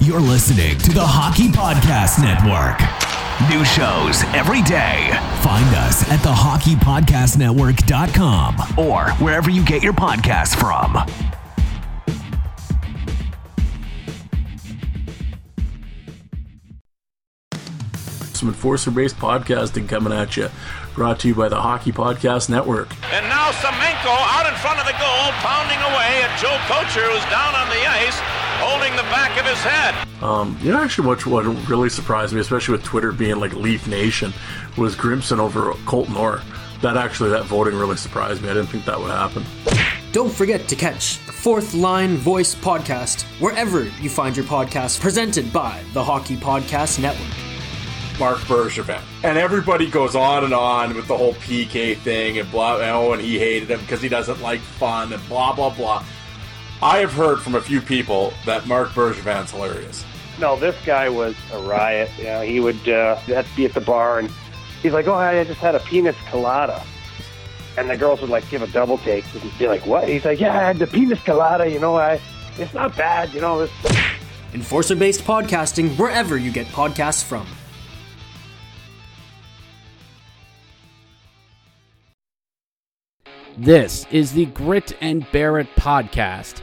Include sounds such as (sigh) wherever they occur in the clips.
You're listening to the Hockey Podcast Network. New shows every day. Find us at thehockeypodcastnetwork.com or wherever you get your podcasts from. Some enforcer based podcasting coming at you. Brought to you by the Hockey Podcast Network. And now Semenko out in front of the goal, pounding away at Joe Kocur, who's down on the ice, holding the back of his head. Um, you know, actually, what, what really surprised me, especially with Twitter being like Leaf Nation, was Grimson over Colton Orr. That actually, that voting really surprised me. I didn't think that would happen. Don't forget to catch the Fourth Line Voice podcast wherever you find your podcast, presented by the Hockey Podcast Network. Marc Bergevin. And everybody goes on and on with the whole PK thing and blah, oh, and he hated him because he doesn't like fun and blah, blah, blah. I have heard from a few people that Marc Bergevin's hilarious. No, this guy was a riot. You know, he would uh, have to be at the bar and he's like, oh, I just had a penis colada. And the girls would like give a double take and be like, what? He's like, yeah, I had the penis colada, you know, I, it's not bad, you know. It's... (laughs) Enforcer based podcasting wherever you get podcasts from. This is the Grit and Bear It podcast,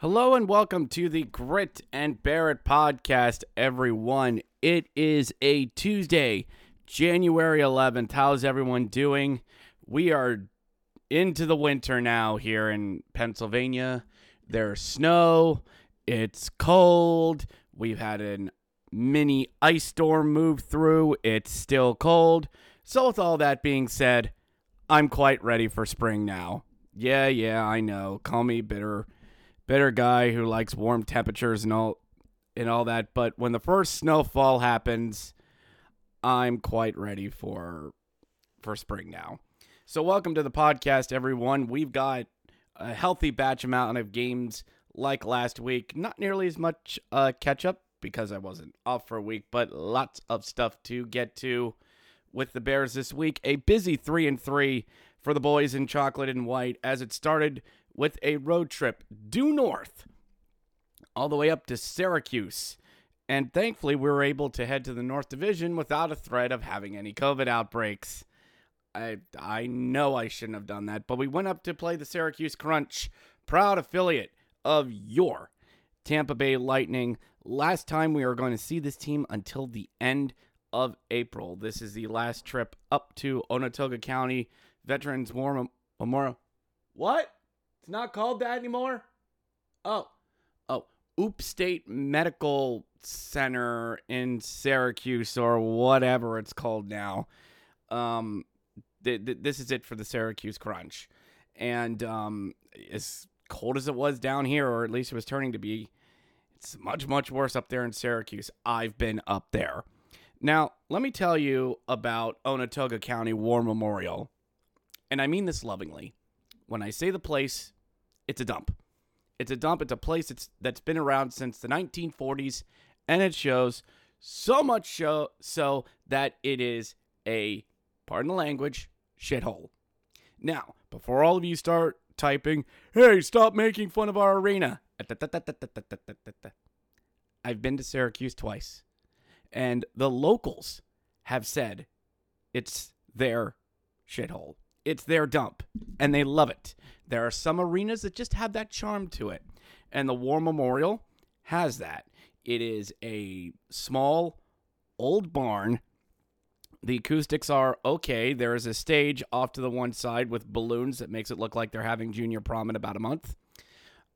Hello and welcome to the Grit and Bear It podcast, everyone. It is a Tuesday, January 11th. How's everyone doing? We are into the winter now here in Pennsylvania. There's snow, it's cold. We've had a mini ice storm move through. It's still cold. So, with all that being said, I'm quite ready for spring now. Yeah, yeah, I know. Call me bitter bitter guy who likes warm temperatures and all and all that. But when the first snowfall happens, I'm quite ready for for spring now. So welcome to the podcast, everyone. We've got a healthy batch amount of games like last week. Not nearly as much uh, catch up because I wasn't off for a week, but lots of stuff to get to with the Bears this week. A busy three and three for the boys in chocolate and white as it started with a road trip due north all the way up to Syracuse. And thankfully, we were able to head to the North Division without a threat of having any COVID outbreaks. I I know I shouldn't have done that, but we went up to play the Syracuse Crunch, proud affiliate of your Tampa Bay Lightning. Last time we are going to see this team until the end of April. This is the last trip up to Onondaga County Veterans War Memorial. What? It's not called that anymore? Oh. Oh. Upstate Medical Center in Syracuse or whatever it's called now. Um th- th- this is it for the Syracuse Crunch. And um as cold as it was down here or at least it was turning to be, it's much much worse up there in Syracuse. I've been up there. Now, let me tell you about Onondaga County War Memorial. And I mean this lovingly. When I say the place, it's a dump. It's a dump. It's a place that's that's been around since the 1940s, and it shows so much show so that it is a pardon the language shithole. Now, before all of you start typing, "Hey, stop making fun of our arena," I've been to Syracuse twice, and the locals have said it's their shithole. It's their dump, and they love it. There are some arenas that just have that charm to it, and the War Memorial has that. It is a small, old barn. The acoustics are okay. There is a stage off to the one side with balloons that makes it look like they're having junior prom in about a month.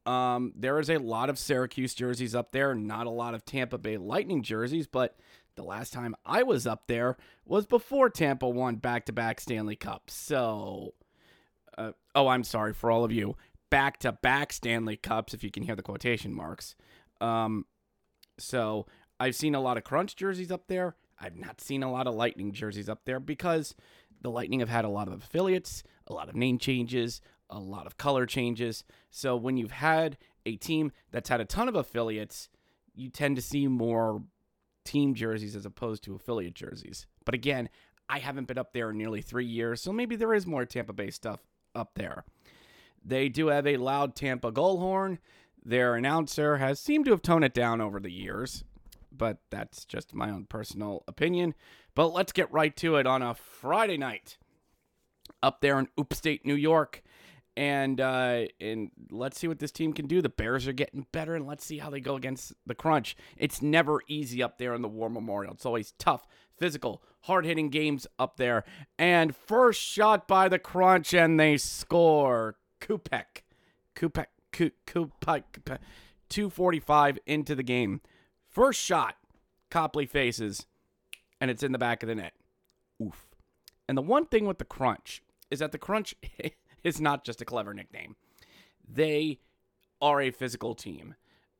Um, there is a lot of Syracuse jerseys up there, not a lot of Tampa Bay Lightning jerseys, but the last time I was up there was before Tampa won back to back Stanley Cups. So, uh, oh, I'm sorry for all of you. Back to back Stanley Cups, if you can hear the quotation marks. Um, so, I've seen a lot of Crunch jerseys up there. I've not seen a lot of Lightning jerseys up there because the Lightning have had a lot of affiliates, a lot of name changes, a lot of color changes. So when you've had a team that's had a ton of affiliates, you tend to see more team jerseys as opposed to affiliate jerseys. But again, I haven't been up there in nearly three years, so maybe there is more Tampa Bay stuff up there. They do have a loud Tampa goal horn. Their announcer has seemed to have toned it down over the years, but that's just my own personal opinion. But let's get right to it on a Friday night up there in upstate New York and uh, and let's see what this team can do. The Bears are getting better, and let's see how they go against the Crunch. It's never easy up there in the War Memorial. It's always tough, physical, hard hitting games up there. And first shot by the Crunch, and they score. Kupek, Kupek, Kupek, 245 into the game. First shot, Copley faces, and it's in the back of the net. Oof. And the one thing with the Crunch is that the Crunch. (laughs) is not just a clever nickname. They are a physical team.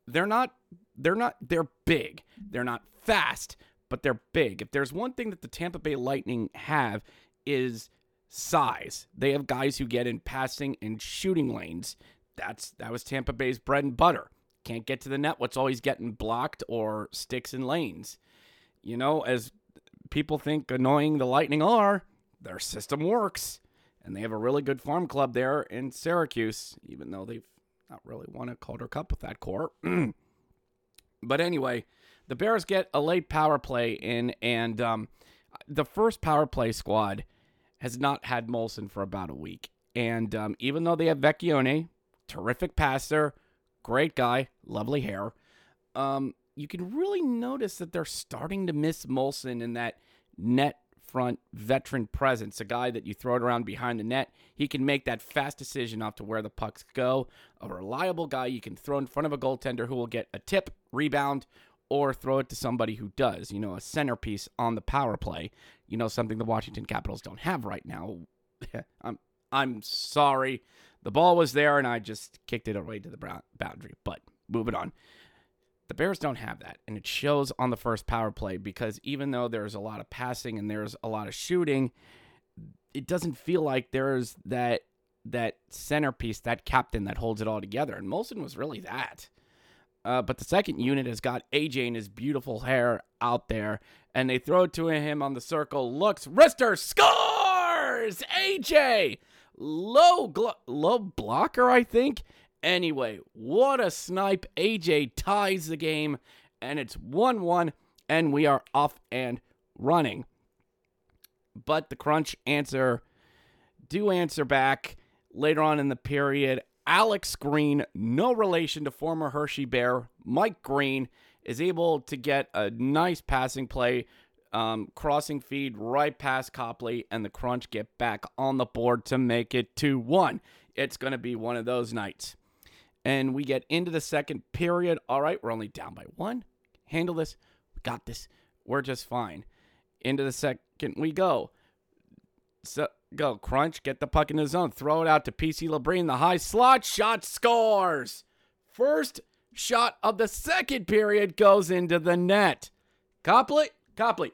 They're not they're not they're big. They're not fast, but they're big. If there's one thing that the Tampa Bay Lightning have is size. They have guys who get in passing and shooting lanes. That's that was Tampa Bay's bread and butter. Can't get to the net. What's always getting blocked or sticks in lanes. You know, as people think annoying the Lightning are, their system works and they have a really good farm club there in Syracuse, even though they've not really won a Calder Cup with that core. (clears throat) but anyway, the Bears get a late power play in, and um, the first power play squad has not had Molson for about a week. And um, even though they have Vecchione, terrific passer, great guy, lovely hair, um, you can really notice that they're starting to miss Molson in that net front veteran presence, a guy that you throw it around behind the net. He can make that fast decision off to where the pucks go. A reliable guy you can throw in front of a goaltender who will get a tip, rebound, or throw it to somebody who does. You know, a centerpiece on the power play. You know, something the Washington Capitals don't have right now. (laughs) I'm I'm sorry. The ball was there and I just kicked it away to the boundary. But moving on. The Bears don't have that, and it shows on the first power play because even though there's a lot of passing and there's a lot of shooting, it doesn't feel like there's that that centerpiece, that captain that holds it all together. And Molson was really that. Uh, but the second unit has got AJ and his beautiful hair out there, and they throw it to him on the circle. Looks, wrister scores. AJ, low glo- low blocker, I think, Anyway, what a snipe. AJ ties the game, and it's 1 1, and we are off and running. But the crunch answer do answer back later on in the period. Alex Green, no relation to former Hershey Bear, Mike Green, is able to get a nice passing play, um, crossing feed right past Copley, and the Crunch get back on the board to make it 2 1. It's going to be one of those nights and we get into the second period. All right, we're only down by one. Handle this. We got this. We're just fine. Into the second we go. So go crunch, get the puck in the zone, throw it out to PC Labrie. The high slot shot scores. First shot of the second period goes into the net. Copley, Copley,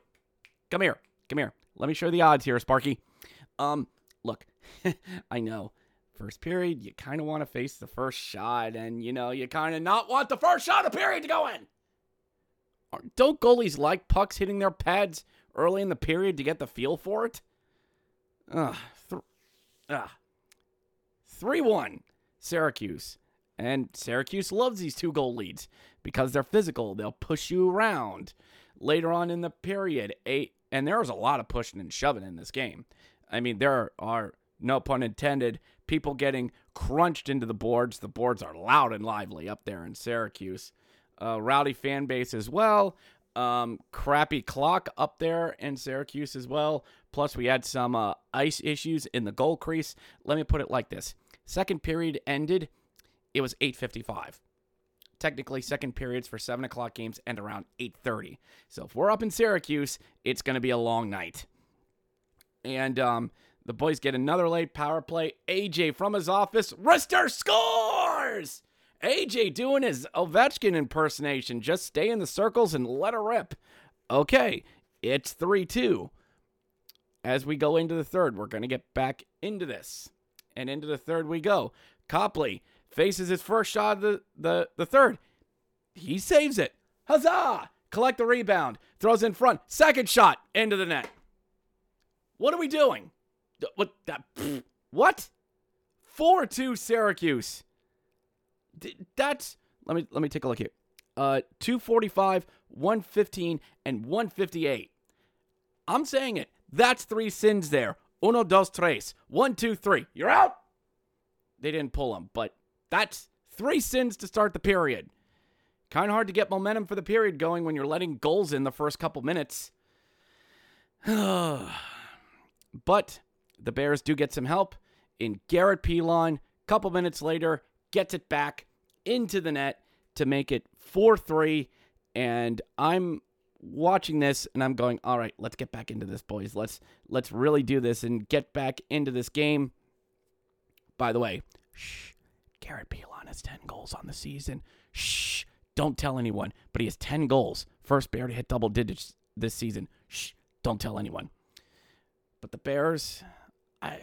come here, come here. Let me show the odds here, Sparky. Um, look, (laughs) I know first period, you kind of want to face the first shot, and you know, you kind of not want the first shot of period to go in. Don't goalies like pucks hitting their pads early in the period to get the feel for it? Ugh. Th- ugh. 3 1, Syracuse. And Syracuse loves these two goal leads because they're physical. They'll push you around. Later on in the period, eight, and there was a lot of pushing and shoving in this game. I mean, there are no pun intended, people getting crunched into the boards. The boards are loud and lively up there in Syracuse. uh, rowdy fan base as well. Um, crappy clock up there in Syracuse as well. Plus, we had some uh, ice issues in the goal crease. Let me put it like this: second period ended, it was 8:55. Technically, second periods for seven o'clock games end around 8:30. So if we're up in Syracuse, it's going to be a long night. And um, the boys get another late power play. AJ from his office, wrister scores. AJ doing his Ovechkin impersonation. Just stay in the circles and let her rip. Okay, it's 3 2. As we go into the third, we're going to get back into this. And into the third we go. Copley faces his first shot of the, the, the third. He saves it. Huzzah! Collect the rebound. Throws in front. Second shot into the net. What are we doing? What that? What? Four two Syracuse. That's let me let me take a look here. Uh, two forty five, one fifteen, and one fifty eight. I'm saying it. That's three sins there. Uno, dos, tres. One, two, three. You're out. They didn't pull him, but that's three sins to start the period. Kind of hard to get momentum for the period going when you're letting goals in the first couple minutes. (sighs) but the Bears do get some help in Garrett Pilon. Couple minutes later, gets it back into the net to make it 4 3. And I'm watching this and I'm going, all right, let's get back into this, boys. Let's let's really do this and get back into this game. By the way, shh, Garrett Pilon has 10 goals on the season. Shh, don't tell anyone. But he has 10 goals. First Bear to hit double digits this season. Shh, don't tell anyone. But the Bears, I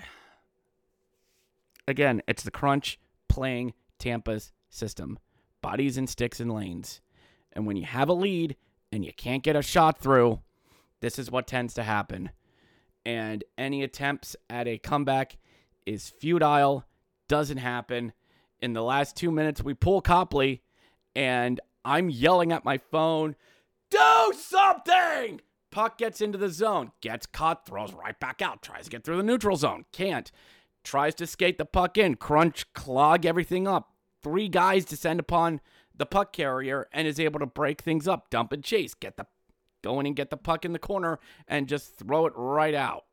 again, it's the crunch playing Tampa's system. Bodies and sticks and lanes. And when you have a lead and you can't get a shot through, this is what tends to happen. And any attempts at a comeback is futile, doesn't happen. In the last two minutes, we pull Copley, and I'm yelling at my phone, Do something! Puck gets into the zone, gets caught, throws right back out, tries to get through the neutral zone, can't. Tries to skate the puck in, crunch, clog everything up. Three guys descend upon the puck carrier and is able to break things up, dump and chase, get the go in and get the puck in the corner and just throw it right out.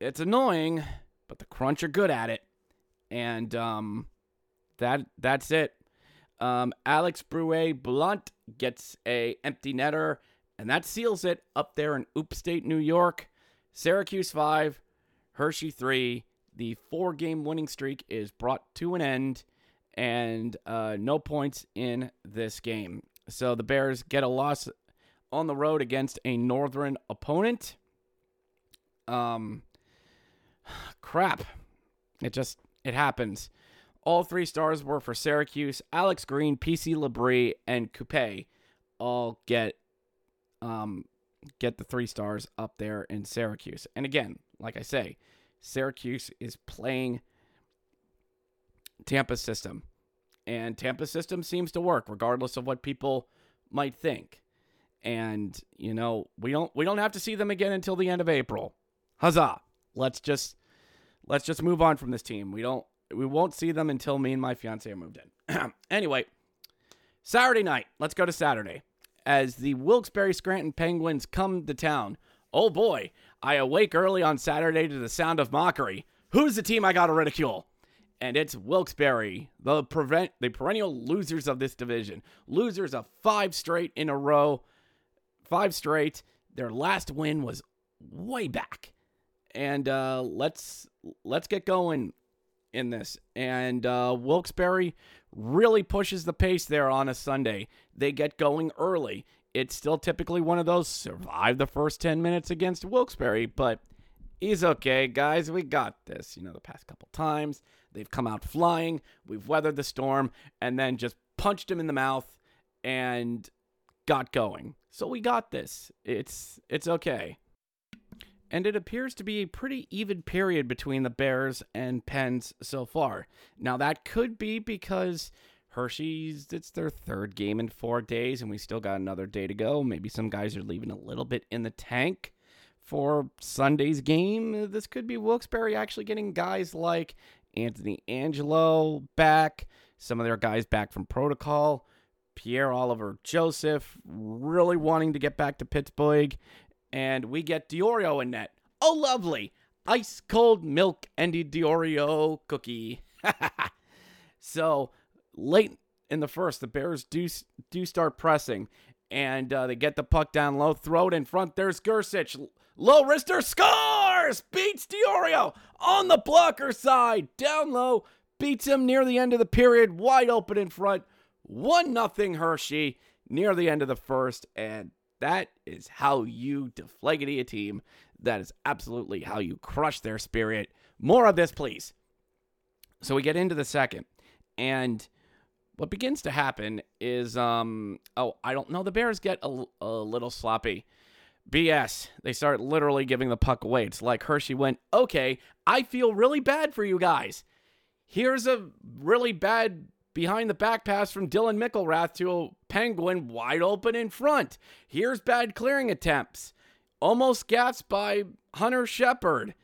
It's annoying, but the crunch are good at it. And um that that's it. Um, Alex Barré-Boulet gets a empty netter, and that seals it up there in upstate New York. Syracuse five, Hershey three. The four-game winning streak is brought to an end, and uh, no points in this game. So the Bears get a loss on the road against a northern opponent. Um, (sighs) crap. It just it happens. All three stars were for Syracuse. Alex Green, PC Labrie, and Coupe all get um get the three stars up there in Syracuse. And again, like I say, Syracuse is playing Tampa's system. And Tampa's system seems to work regardless of what people might think. And, you know, we don't we don't have to see them again until the end of April. Huzzah. Let's just let's just move on from this team. We don't we won't see them until me and my fiance are moved in. (clears throat) anyway, Saturday night. Let's go to Saturday. As the Wilkes-Barre Scranton Penguins come to town. Oh boy, I awake early on Saturday to the sound of mockery. Who's the team I got to ridicule? And it's Wilkes-Barre, the prevent the perennial losers of this division. Losers of five straight in a row. Five straight. Their last win was way back. And uh, let's let's get going in this. And uh, Wilkes-Barre really pushes the pace there on a Sunday. They get going early. It's still typically one of those survive the first 10 minutes against Wilkes-Barre, but he's okay, guys. We got this. You know, the past couple times they've come out flying. We've weathered the storm and then just punched him in the mouth and got going. So we got this. It's it's okay and it appears to be a pretty even period between the Bears and Pens so far. Now, that could be because Hershey's, it's their third game in four days, and we still got another day to go. Maybe some guys are leaving a little bit in the tank for Sunday's game. This could be Wilkes-Barre actually getting guys like Anthony Angello back, some of their guys back from protocol. Pierre-Olivier Joseph really wanting to get back to Pittsburgh. And we get Diorio in net. Oh, lovely. Ice cold milk and a Diorio cookie. (laughs) so late in the first, the Bears do, do start pressing. And uh, they get the puck down low, throw it in front. There's Gersich. Low wrister scores! Beats Diorio on the blocker side. Down low, beats him near the end of the period, wide open in front. 1 nothing Hershey near the end of the first. And that is how you deflagrate a team. That is absolutely how you crush their spirit. More of this, please. So we get into the second. And what begins to happen is, um, oh, I don't know. The Bears get a, a little sloppy. BS. They start literally giving the puck away. It's like Hershey went, okay, I feel really bad for you guys. Here's a really bad behind the back pass from Dylan McIlrath to a Penguin wide open in front. Here's bad clearing attempts. Almost gassed by Hunter Shepard.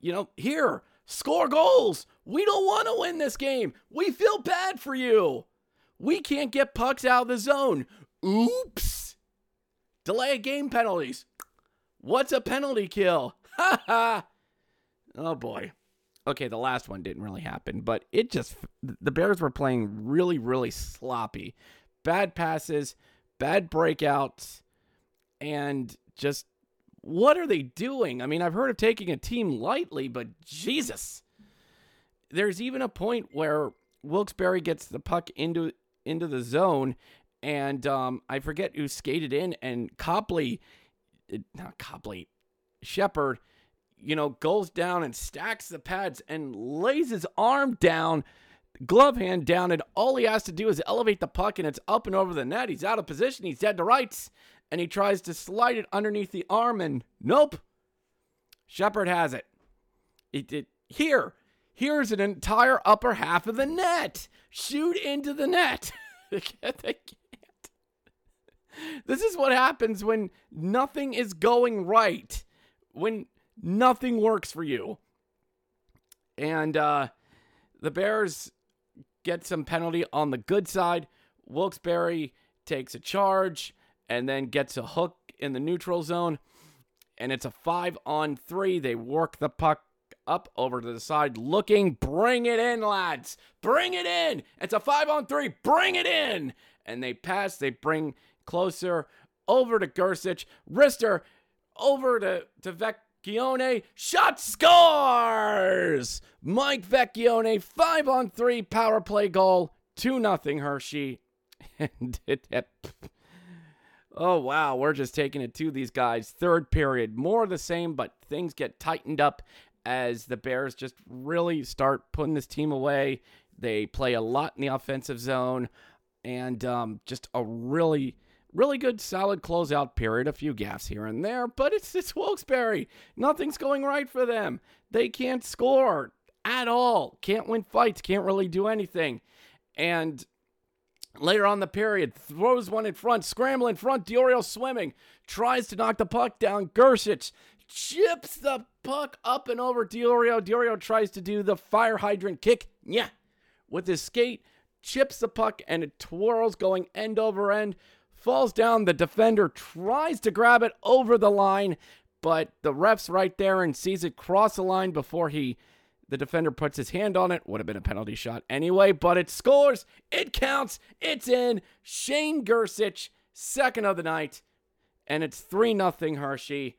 You know, here, score goals. We don't want to win this game. We feel bad for you. We can't get pucks out of the zone. Oops. Delay of game penalties. What's a penalty kill? (laughs) Ha ha. Oh boy. Okay, the last one didn't really happen, but it just the Bears were playing really really sloppy. Bad passes, bad breakouts, and just what are they doing? I mean, I've heard of taking a team lightly, but Jesus. There's even a point where Wilkes-Barre gets the puck into into the zone and um, I forget who skated in and Copley not Copley Shepard you know, goes down and stacks the pads and lays his arm down, glove hand down, and all he has to do is elevate the puck and it's up and over the net. He's out of position. He's dead to rights, and he tries to slide it underneath the arm, and nope. Shepard has it. It, it here. Here's an entire upper half of the net. Shoot into the net. (laughs) they can't. This is what happens when nothing is going right. When nothing works for you. And uh, the Bears get some penalty on the good side. Wilkes-Barre takes a charge and then gets a hook in the neutral zone. And it's a five on three. They work the puck up over to the side, looking. Bring it in, lads. Bring it in. It's a five on three. Bring it in. And they pass. They bring closer over to Gersich. Rister over to, to Vec Vecchione shot scores! Mike Vecchione, five on three power play goal, 2 nothing Hershey. (laughs) And it, it, oh, wow, we're just taking it to these guys. Third period, more the same, but things get tightened up as the Bears just really start putting this team away. They play a lot in the offensive zone and um, just a really Really good, solid closeout period. A few gaffes here and there, but it's it's Wilkes-Barre. Nothing's going right for them. They can't score at all. Can't win fights. Can't really do anything. And later on the period, throws one in front, scramble in front. Diorio swimming, tries to knock the puck down. Gersich chips the puck up and over Diorio. Diorio tries to do the fire hydrant kick. Yeah, with his skate, chips the puck and it twirls going end over end falls down. The defender tries to grab it over the line, but the ref's right there and sees it cross the line before he the defender puts his hand on it. Would have been a penalty shot anyway, but it scores. It counts. It's in. Shane Gersich, second of the night. And it's 3 nothing Hershey.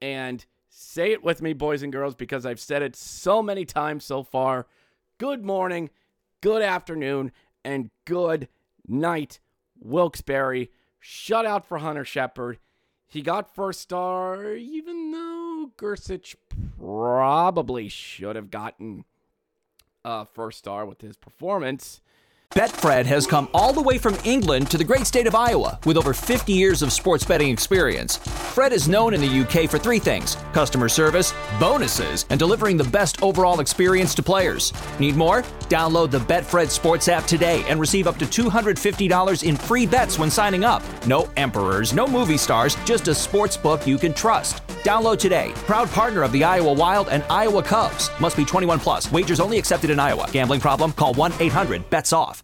And say it with me, boys and girls, because I've said it so many times so far. Good morning, good afternoon, and good night, Wilkes-Barre shutout for Hunter Shepard. He got first star, even though Gersich probably should have gotten uh, first star with his performance. Betfred has come all the way from England to the great state of Iowa with over 50 years of sports betting experience. Fred is known in the UK for three things customer service, bonuses, and delivering the best overall experience to players. Need more? Download the Betfred Sports app today and receive up to $250 in free bets when signing up. No emperors, no movie stars, just a sports book you can trust. Download today. Proud partner of the Iowa Wild and Iowa Cubs. Must be 21 plus. Wagers only accepted in Iowa. Gambling problem? Call 1 800 bets off.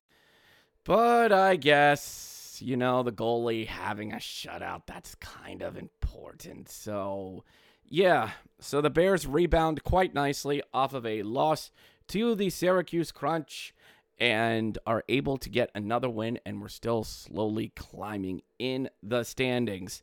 But I guess You know, the goalie having a shutout, that's kind of important. So, yeah. So the Bears rebound quite nicely off of a loss to the Syracuse Crunch and are able to get another win, and we're still slowly climbing in the standings.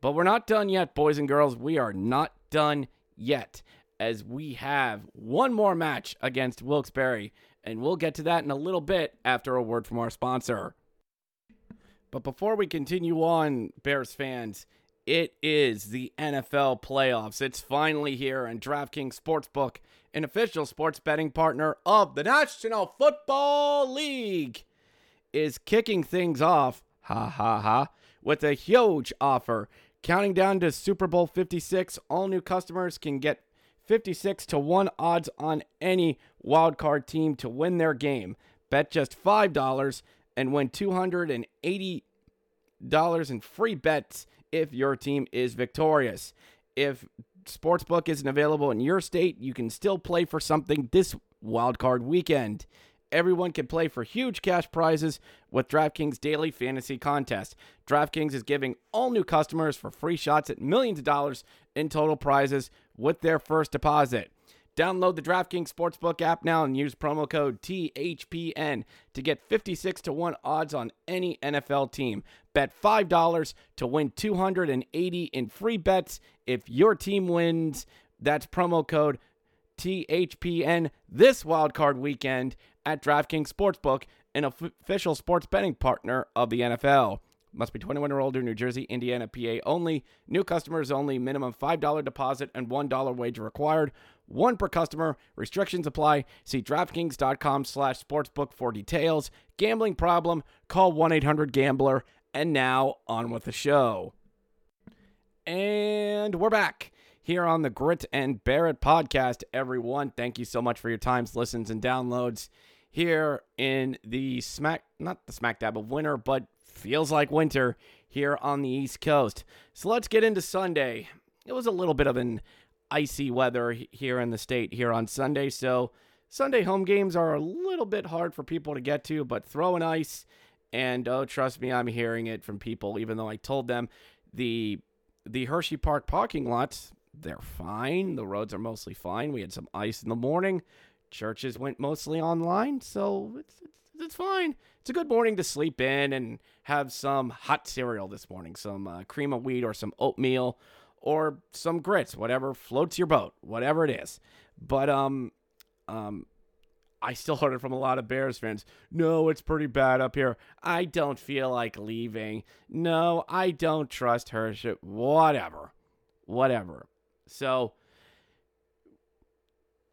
But we're not done yet, boys and girls. We are not done yet, as we have one more match against Wilkes-Barre, and we'll get to that in a little bit after a word from our sponsor. But before we continue on, Bears fans, it is the NFL playoffs. It's finally here, and DraftKings Sportsbook, an official sports betting partner of the National Football League, is kicking things off, ha ha ha, with a huge offer. Counting down to Super Bowl 56, all new customers can get 56 to 1 odds on any wildcard team to win their game. Bet just $5 and win $280 in free bets if your team is victorious. If Sportsbook isn't available in your state, you can still play for something this wildcard weekend. Everyone can play for huge cash prizes with DraftKings Daily Fantasy Contest. DraftKings is giving all new customers for free shots at millions of dollars in total prizes with their first deposit. Download the DraftKings Sportsbook app now and use promo code THPN to get 56 to 1 odds on any NFL team. Bet $5 to win 280 in free bets if your team wins. That's promo code THPN this wildcard weekend at DraftKings Sportsbook, an official sports betting partner of the NFL. Must be 21 or older, New Jersey, Indiana, PA only. New customers only. Minimum $5 deposit and $1 wager required. One per customer. Restrictions apply. See DraftKings.com slash sportsbook for details. Gambling problem? Call 1-800-GAMBLER. And now, on with the show. And we're back here on the Grit and Bear It podcast, everyone. Thank you so much for your times, listens, and downloads here in the smack, not the smack dab of winter, but feels like winter here on the East Coast. So let's get into Sunday. It was a little bit of an icy weather here in the state here on Sunday, so Sunday home games are a little bit hard for people to get to, but throw throwing ice and oh trust me, I'm hearing it from people even though I told them the the Hershey Park parking lots, they're fine. The roads are mostly fine. We had some ice in the morning. Churches went mostly online, so it's, it's it's fine. It's a good morning to sleep in and have some hot cereal this morning, some uh, cream of wheat or some oatmeal or some grits, whatever floats your boat, whatever it is. But um, um, I still (laughs) heard it from a lot of Bears fans. No, it's pretty bad up here. I don't feel like leaving. No, I don't trust Hershey. Whatever, whatever. So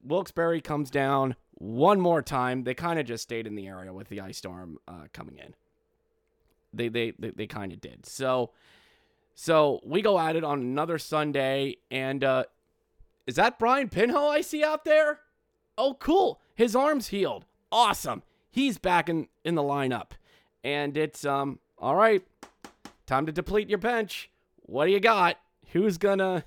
Wilkes-Barre comes down one more time. They kind of just stayed in the area with the ice storm uh, coming in. They they they, they kind of did. So so we go at it on another Sunday, and uh, is that Brian Pinho I see out there? Oh, cool. His arm's healed. Awesome. He's back in in the lineup, and it's um all right. Time to deplete your bench. What do you got? Who's gonna?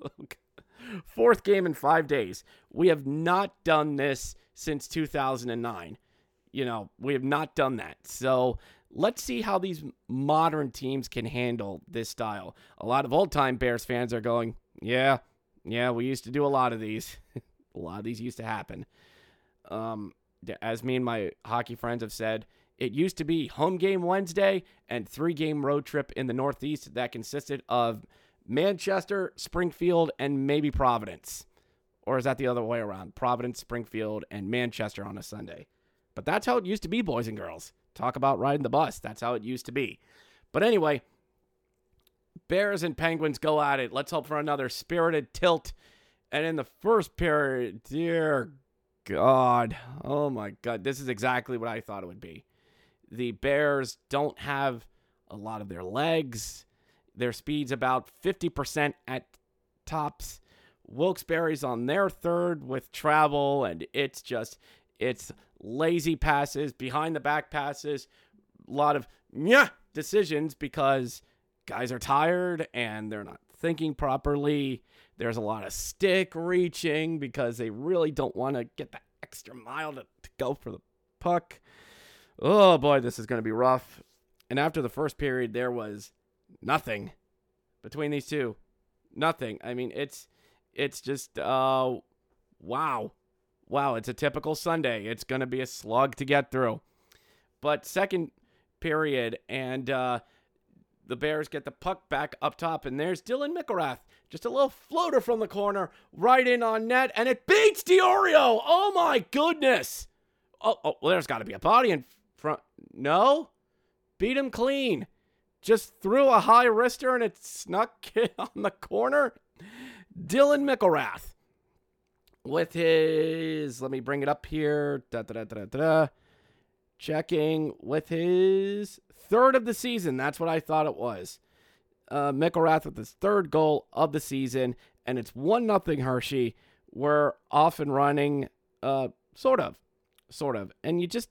(laughs) Fourth game in five days. We have not done this since 2009. You know, we have not done that. So let's see how these modern teams can handle this style. A lot of old time Bears fans are going, yeah, yeah, we used to do a lot of these. (laughs) a lot of these used to happen. Um, as me and my hockey friends have said, it used to be home game Wednesday and three game road trip in the Northeast that consisted of Manchester, Springfield, and maybe Providence. Or is that the other way around? Providence, Springfield, and Manchester on a Sunday. But that's how it used to be, boys and girls. Talk about riding the bus. That's how it used to be. But anyway, Bears and Penguins go at it. Let's hope for another spirited tilt. And in the first period, dear God, oh my God, this is exactly what I thought it would be. The Bears don't have a lot of their legs. Their speed's about 50% at tops. Wilkes-Barre's on their third with travel, and it's just it's lazy passes, behind the back passes, a lot of yeah decisions because guys are tired and they're not thinking properly. There's a lot of stick reaching because they really don't want to get that extra mile to, to go for the puck. Oh boy, this is going to be rough. And after the first period, there was nothing between these two. Nothing. I mean, it's it's just uh wow. Wow, it's a typical Sunday. It's going to be a slug to get through. But second period and uh the Bears get the puck back up top, and there's Dylan McIlrath. Just a little floater from the corner, right in on net, and it beats Diorio. Oh my goodness! Oh, oh well, there's got to be a body in front. No, beat him clean. Just threw a high wrister, and it snuck (laughs) on the corner. Dylan McIlrath with his. Let me bring it up here. Da, da, da. Checking with his third of the season. That's what I thought it was. Uh, McIlrath with his third goal of the season, and it's one nothing Hershey. We're off and running, uh, sort of, sort of, and you just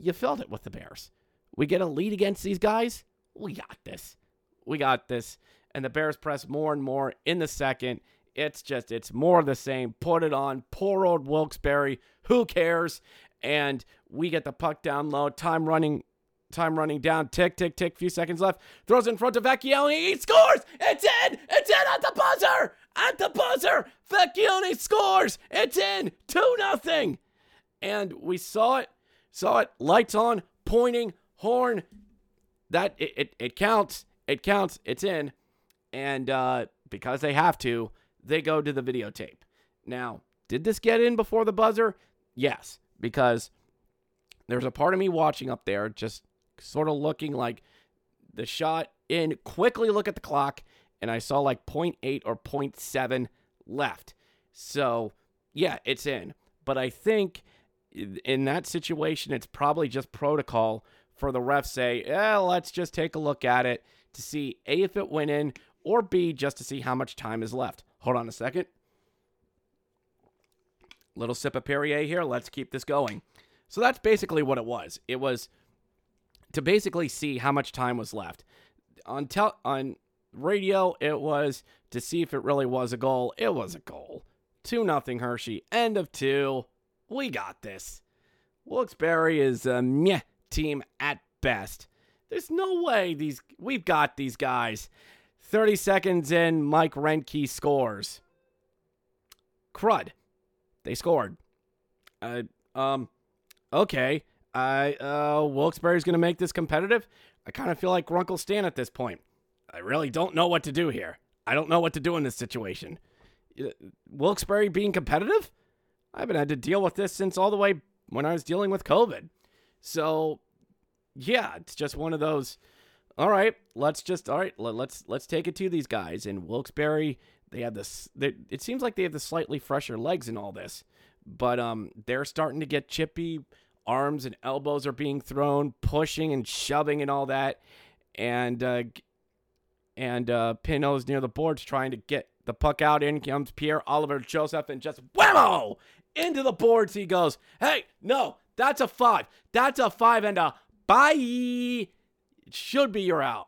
you felt it with the Bears. We get a lead against these guys. We got this. We got this. And the Bears press more and more in the second. It's just, it's more the same. Put it on. Poor old Wilkes-Barre. Who cares? And we get the puck down low. Time running time running down. Tick, tick, tick. Few seconds left. Throws in front of Vecchione. He scores. It's in. It's in at the buzzer. At the buzzer. Vecchione scores. It's in. 2 nothing. And we saw it. Saw it. Lights on. Pointing. Horn. That it, it, it counts. It counts. It's in. And uh, because they have to, they go to the videotape. Now, did this get in before the buzzer? Yes, because there's a part of me watching up there just sort of looking like the shot in, quickly look at the clock, and I saw like 0.8 or 0.7 left. So, yeah, it's in. But I think in that situation, it's probably just protocol for the ref say, yeah, let's just take a look at it to see A, if it went in, or B, just to see how much time is left. Hold on a second. Little sip of Perrier here. Let's keep this going. So that's basically what it was. It was to basically see how much time was left. On on radio, it was to see if it really was a goal. It was a goal. 2 nothing Hershey. End of 2. We got this. Wilkes-Barre is a meh team at best. There's no way these we've got these guys. 30 seconds in, Mike Renke scores. Crud. They scored. Uh, um, okay. I uh, Wilkes-Barre's going to make this competitive. I kind of feel like Grunkle Stan at this point. I really don't know what to do here. I don't know what to do in this situation. Wilkes-Barre being competitive? I haven't had to deal with this since all the way when I was dealing with COVID. So, yeah, it's just one of those. All right, let's just all right. Let, let's let's take it to these guys. And Wilkes-Barre, they have this. They, it seems like they have the slightly fresher legs in all this, but um, they're starting to get chippy arms and elbows are being thrown, pushing and shoving and all that. And uh, and uh, Pinho's near the boards trying to get the puck out. In comes Pierre-Olivier Joseph and just whammo into the boards. He goes, "Hey, no, that's a five. That's a five and a bye. It should be your out."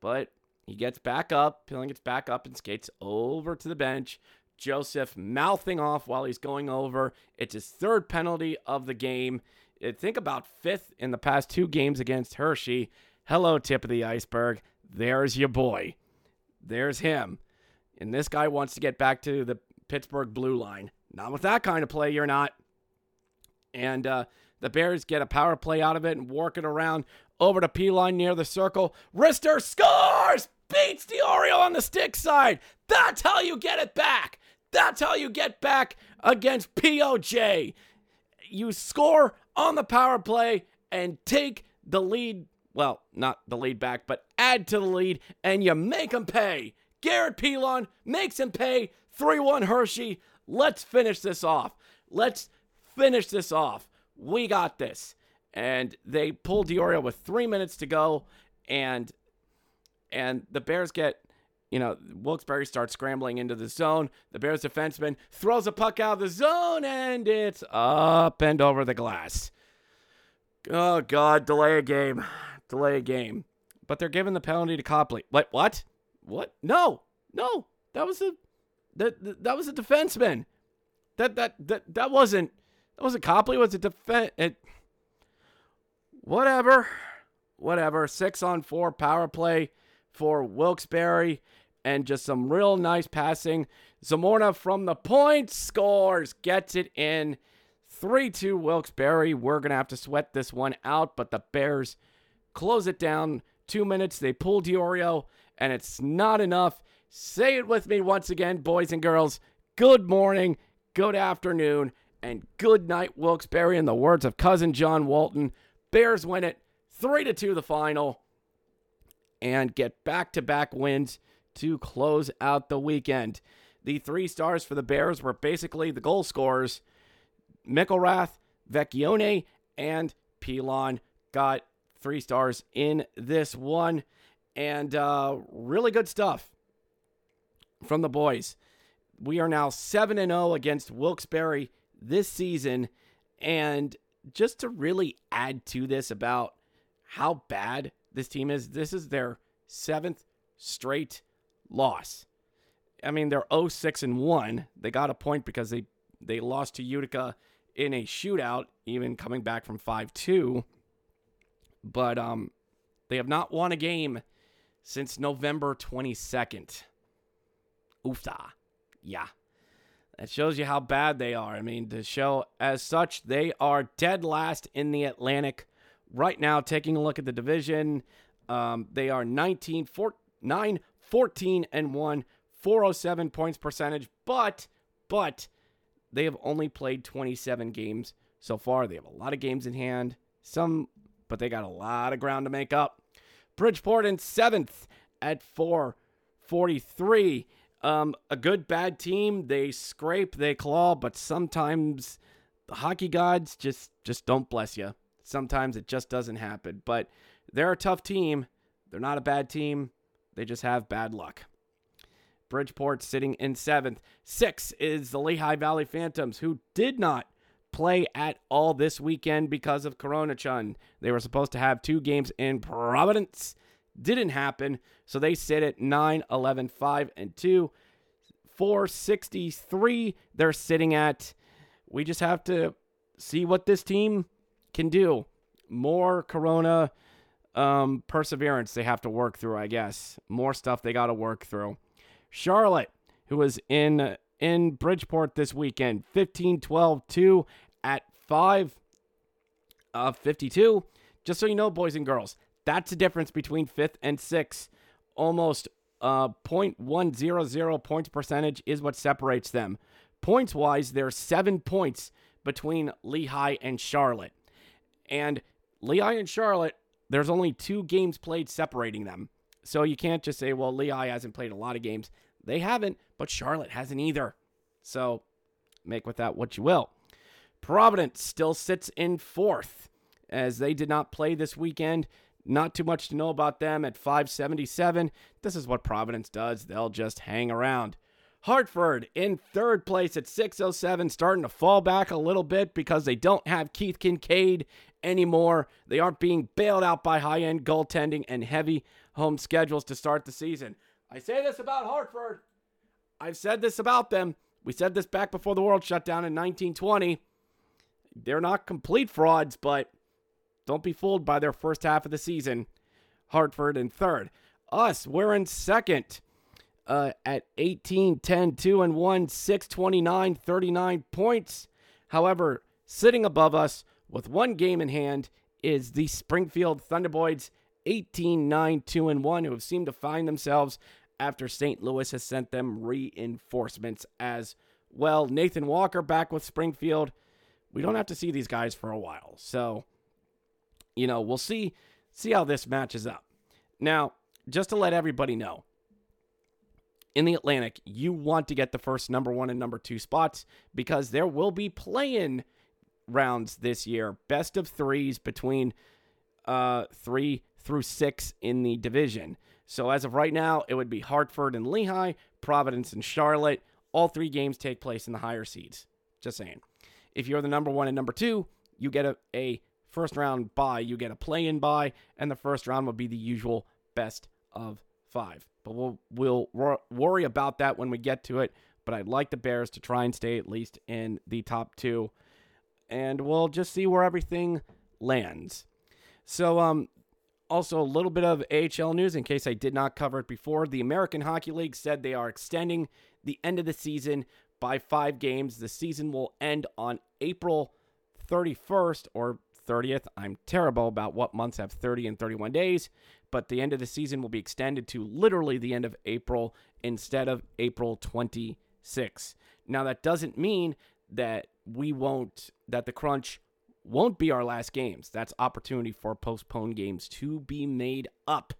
But he gets back up. Pilling gets back up and skates over to the bench. Joseph mouthing off while he's going over. It's his third penalty of the game. Think about fifth in the past two games against Hershey. Hello, tip of the iceberg. There's your boy. There's him. And this guy wants to get back to the Pittsburgh blue line. Not with that kind of play, you're not. And uh, the Bears get a power play out of it and work it around over to Pilon near the circle. Wrister scores! Beats Diorio on the stick side. That's how you get it back. That's how you get back against POJ. You score on the power play and take the lead. Well, not the lead back, but add to the lead, and you make them pay. Garrett Pilon makes him pay 3 1 Hershey. Let's finish this off. Let's finish this off. We got this. And they pull Diorio with three minutes to go, and and the Bears get you know, Wilkes-Barre starts scrambling into the zone. The Bears defenseman throws a puck out of the zone, and it's up and over the glass. Oh, God, delay a game. Delay a game. But they're giving the penalty to Copley. What? What? What? No. No. That was a that that was a defenseman. That that that that wasn't that wasn't Copley. Was a defense. It. Whatever. whatever. Six on four power play for Wilkes-Barre and just some real nice passing. Zamorna from the point scores, gets it in. 3 2 Wilkes-Barre. We're going to have to sweat this one out, but the Bears close it down. Two minutes, they pull Diorio, and it's not enough. Say it with me once again, boys and girls. Good morning, good afternoon, and good night, Wilkes-Barre. In the words of cousin John Walton, Bears win it 3 to 2 the final and get back to back wins to close out the weekend. The three stars for the Bears were basically the goal scorers. McIlrath, Vecchione, and Pilon got three stars in this one. And uh, really good stuff from the boys. We are now 7 0 against Wilkes-Barre this season. And just to really add to this about how bad this team is, this is their seventh straight loss. I mean, they're 0 and 1. They got a point because they, they lost to Utica in a shootout, even coming back from 5 2. But um, they have not won a game since November 22nd. Oofta. Yeah. That shows you how bad they are. I mean, to show as such, they are dead last in the Atlantic right now. Taking a look at the division, um, they are 19, 4, 9, 14, and 1, 407 points percentage, but, but, they have only played 27 games so far. They have a lot of games in hand, some, but they got a lot of ground to make up. Bridgeport in seventh at 443. Um, a good bad team. They scrape, they claw, but sometimes the hockey gods just just don't bless you. Sometimes it just doesn't happen. But they're a tough team. They're not a bad team. They just have bad luck. Bridgeport sitting in seventh. Six is the Lehigh Valley Phantoms, who did not play at all this weekend because of Corona Chun. They were supposed to have two games in Providence. Didn't happen. So they sit at 9, 11, 5, and 2. 463 they're sitting at. We just have to see what this team can do. More Corona um, perseverance they have to work through, I guess. More stuff they got to work through. Charlotte, who was in in Bridgeport this weekend, 15 12 2 at 5 uh, 52. Just so you know, boys and girls, that's the difference between fifth and sixth. Almost uh, 0.100 points percentage is what separates them. Points wise, there's seven points between Lehigh and Charlotte. And Lehigh and Charlotte, there's only two games played separating them. So you can't just say, well, Lehigh hasn't played a lot of games. They haven't, but Charlotte hasn't either. So make with that what you will. Providence still sits in fourth as they did not play this weekend. Not too much to know about them at 577. This is what Providence does. They'll just hang around. Hartford in third place at 607, starting to fall back a little bit because they don't have Keith Kinkaid anymore. They aren't being bailed out by high end goaltending and heavy home schedules to start the season. I say this about Hartford. I've said this about them. We said this back before the world shut down in 1920. They're not complete frauds, but don't be fooled by their first half of the season. Hartford in third. Us, we're in second uh, at 18, 10, 2 and 1, 629, 39 points. However, sitting above us with one game in hand is the Springfield Thunderbirds 18 9 2 and 1 who have seemed to find themselves after St. Louis has sent them reinforcements as well. Nathan Walker back with Springfield. We don't have to see these guys for a while. So, you know, we'll see see how this matches up. Now, just to let everybody know, in the Atlantic, you want to get the first number 1 and number 2 spots because there will be play-in rounds this year, best of 3s between uh 3 through 6 in the division. So as of right now, it would be Hartford and Lehigh, Providence and Charlotte. All three games take place in the higher seeds. Just saying. If you're the number one and number two, you get a, a first round bye, you get a play in bye, and the first round will be the usual best of five. But we'll we'll wor- worry about that when we get to it. But I'd like the Bears to try and stay at least in the top two, and we'll just see where everything lands. So um, Also, a little bit of AHL news in case I did not cover it before. The American Hockey League said they are extending the end of the season by five games. The season will end on April 31st or 30th. I'm terrible about what months have 30 and 31 days, but the end of the season will be extended to literally the end of April instead of April 26. Now, that doesn't mean that we won't, that the crunch won't be our last games. That's opportunity for postponed games to be made up.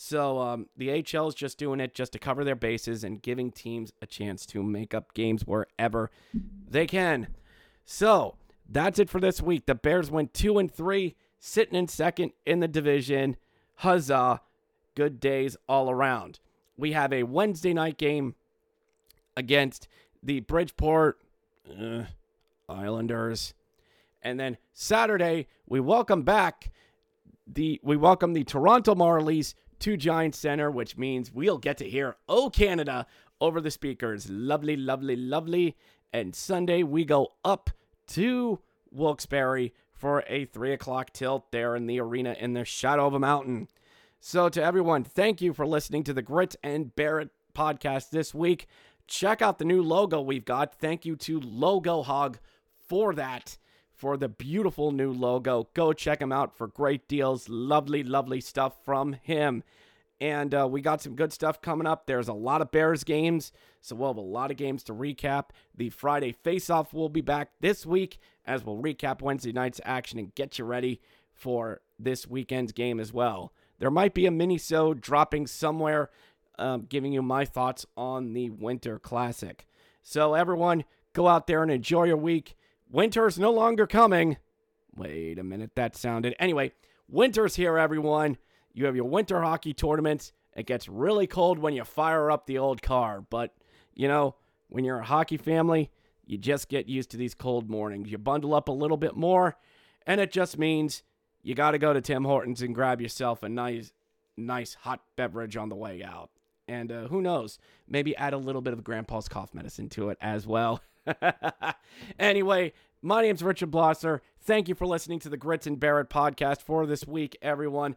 So um, the HL is just doing it just to cover their bases and giving teams a chance to make up games wherever they can. So that's it for this week. The Bears went two and three, sitting in second in the division. Huzzah! Good days all around. We have a Wednesday night game against the Bridgeport uh, Islanders. And then Saturday, we welcome back the we welcome the Toronto Marlies to Giant Center, which means we'll get to hear "Oh Canada" over the speakers. Lovely, lovely, lovely. And Sunday we go up to Wilkes-Barre for a three o'clock tilt there in the arena in the shadow of a mountain. So to everyone, thank you for listening to the Grit and Bear It podcast this week. Check out the new logo we've got. Thank you to Logohog for that for the beautiful new logo. Go check him out for great deals. Lovely, lovely stuff from him. And uh, we got some good stuff coming up. There's a lot of Bears games, so we'll have a lot of games to recap. The Friday Face-Off will be back this week as we'll recap Wednesday night's action and get you ready for this weekend's game as well. There might be a mini-so dropping somewhere, um, giving you my thoughts on the Winter Classic. So everyone, go out there and enjoy your week. Winter's no longer coming. Wait a minute, that sounded. Anyway, winter's here, everyone. You have your winter hockey tournaments. It gets really cold when you fire up the old car, but you know, when you're a hockey family, you just get used to these cold mornings. You bundle up a little bit more, and it just means you got to go to Tim Hortons and grab yourself a nice, nice hot beverage on the way out. And uh, who knows, maybe add a little bit of Grandpa's cough medicine to it as well. (laughs) anyway, my name's Richard Blosser. Thank you for listening to the Grits and Bear It podcast for this week, everyone.